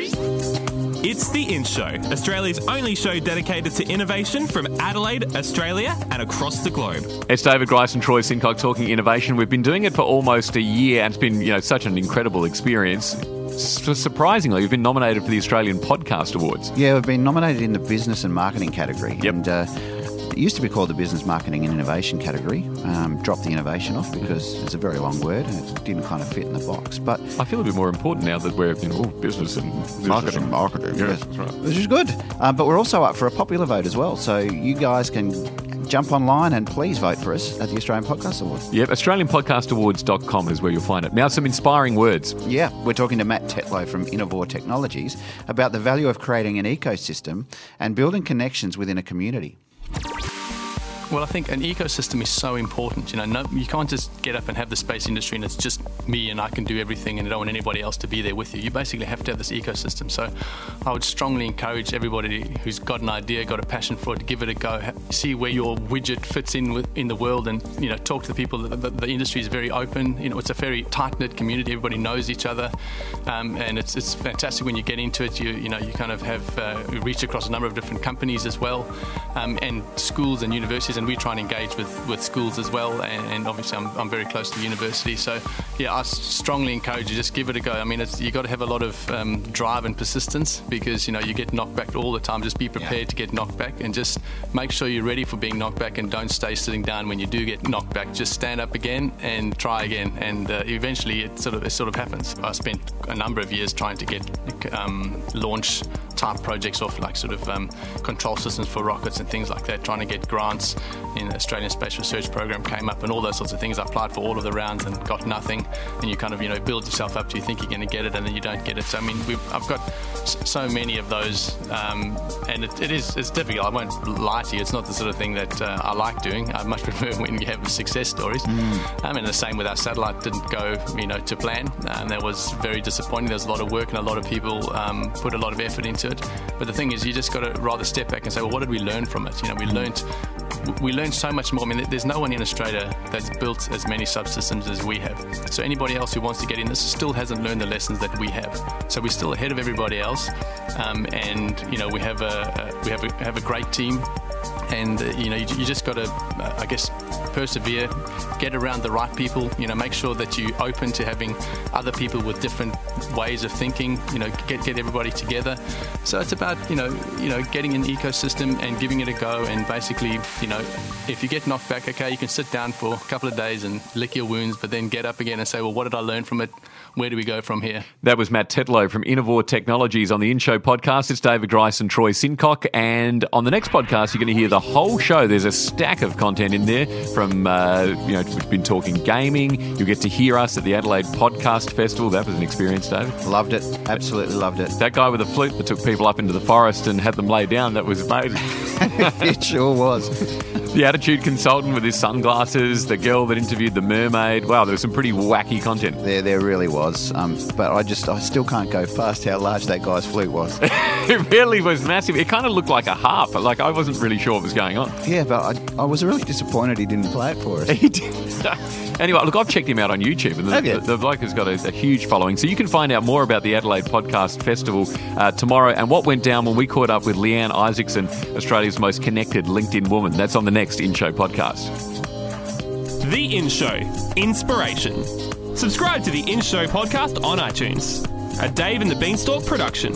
It's The In Show, Australia's only show dedicated to innovation from Adelaide, Australia, and across the globe. It's David Grice and Troy Sincock talking innovation. We've been doing it for almost a year, and it's been you know such an incredible experience. S- surprisingly, we've been nominated for the Australian Podcast Awards. Yeah, we've been nominated in the business and marketing category. Yep. And uh, it used to be called the business marketing and innovation category. Um, dropped the innovation off because it's a very long word and it didn't kind of fit in the box. But I feel a bit more important now that we're you know, oh, business and marketing. marketing, Yeah, yes. that's right. which is good. Um, but we're also up for a popular vote as well. So you guys can jump online and please vote for us at the Australian Podcast Awards. Yep, AustralianPodcastAwards.com is where you'll find it. Now, some inspiring words. Yeah, we're talking to Matt Tetlow from Inovor Technologies about the value of creating an ecosystem and building connections within a community. Well, I think an ecosystem is so important. You know, no, you can't just get up and have the space industry and it's just me and I can do everything and I don't want anybody else to be there with you. You basically have to have this ecosystem. So, I would strongly encourage everybody who's got an idea, got a passion for it, to give it a go. See where your widget fits in with, in the world, and you know, talk to the people. The, the, the industry is very open. You know, it's a very tight knit community. Everybody knows each other, um, and it's, it's fantastic when you get into it. You you know, you kind of have uh, reached across a number of different companies as well, um, and schools and universities and we try and engage with, with schools as well. And, and obviously, I'm, I'm very close to the university. So, yeah, I strongly encourage you just give it a go. I mean, it's, you got to have a lot of um, drive and persistence because you know you get knocked back all the time. Just be prepared to get knocked back and just make sure you're ready for being knocked back and don't stay sitting down when you do get knocked back. Just stand up again and try again, and uh, eventually it sort of it sort of happens. I spent a number of years trying to get um, launch type projects off like sort of um, control systems for rockets and things like that, trying to get grants in the Australian Space Research Program came up and all those sorts of things. I applied for all of the rounds and got nothing. And you kind of, you know, build yourself up to you think you're going to get it and then you don't get it. So, I mean, we've, I've got so many of those um, and it, it is, it's difficult. I won't lie to you. It's not the sort of thing that uh, I like doing. I much prefer when you have success stories. I mean, the same with our satellite didn't go, you know, to plan. And that was very disappointing. There was a lot of work and a lot of people um, put a lot of effort into it. But the thing is, you just got to rather step back and say, well, what did we learn from it? You know, we learned we learned so much more. I mean, there's no one in Australia that's built as many subsystems as we have. So anybody else who wants to get in this still hasn't learned the lessons that we have. So we're still ahead of everybody else, um, and you know we have a, a we have a, have a great team, and uh, you know you, you just got to, uh, I guess, persevere, get around the right people. You know, make sure that you're open to having other people with different ways of thinking. You know, get get everybody together. So it's about you know you know getting an ecosystem and giving it a go, and basically you know if you get knocked back, okay, you can sit down for a couple of days and lick your wounds, but then get up again and say, well, what did I learn from it? Where do we go from here? That was Matt Tetlow from Inovor Technologies on the In Show podcast. It's David Grice and Troy Sincock. And on the next podcast, you're going to hear the whole show. There's a stack of content in there from, uh, you know, we've been talking gaming. You'll get to hear us at the Adelaide Podcast Festival. That was an experience, David. Loved it. Absolutely loved it. That guy with the flute that took people up into the forest and had them lay down, that was amazing. it sure was. The attitude consultant with his sunglasses, the girl that interviewed the mermaid. Wow, there was some pretty wacky content. There, there really was. Um, but I just, I still can't go past how large that guy's flute was. It really was massive. It kind of looked like a harp. Like I wasn't really sure what was going on. yeah, but I, I was really disappointed he didn't play it for us. He did. anyway, look, I've checked him out on YouTube, and the, Have you? the, the bloke has got a, a huge following. So you can find out more about the Adelaide Podcast Festival uh, tomorrow and what went down when we caught up with Leanne Isaacson, Australia's most connected LinkedIn woman. That's on the next In Show podcast. The In Show Inspiration. Subscribe to the In Show podcast on iTunes. A Dave and the Beanstalk production.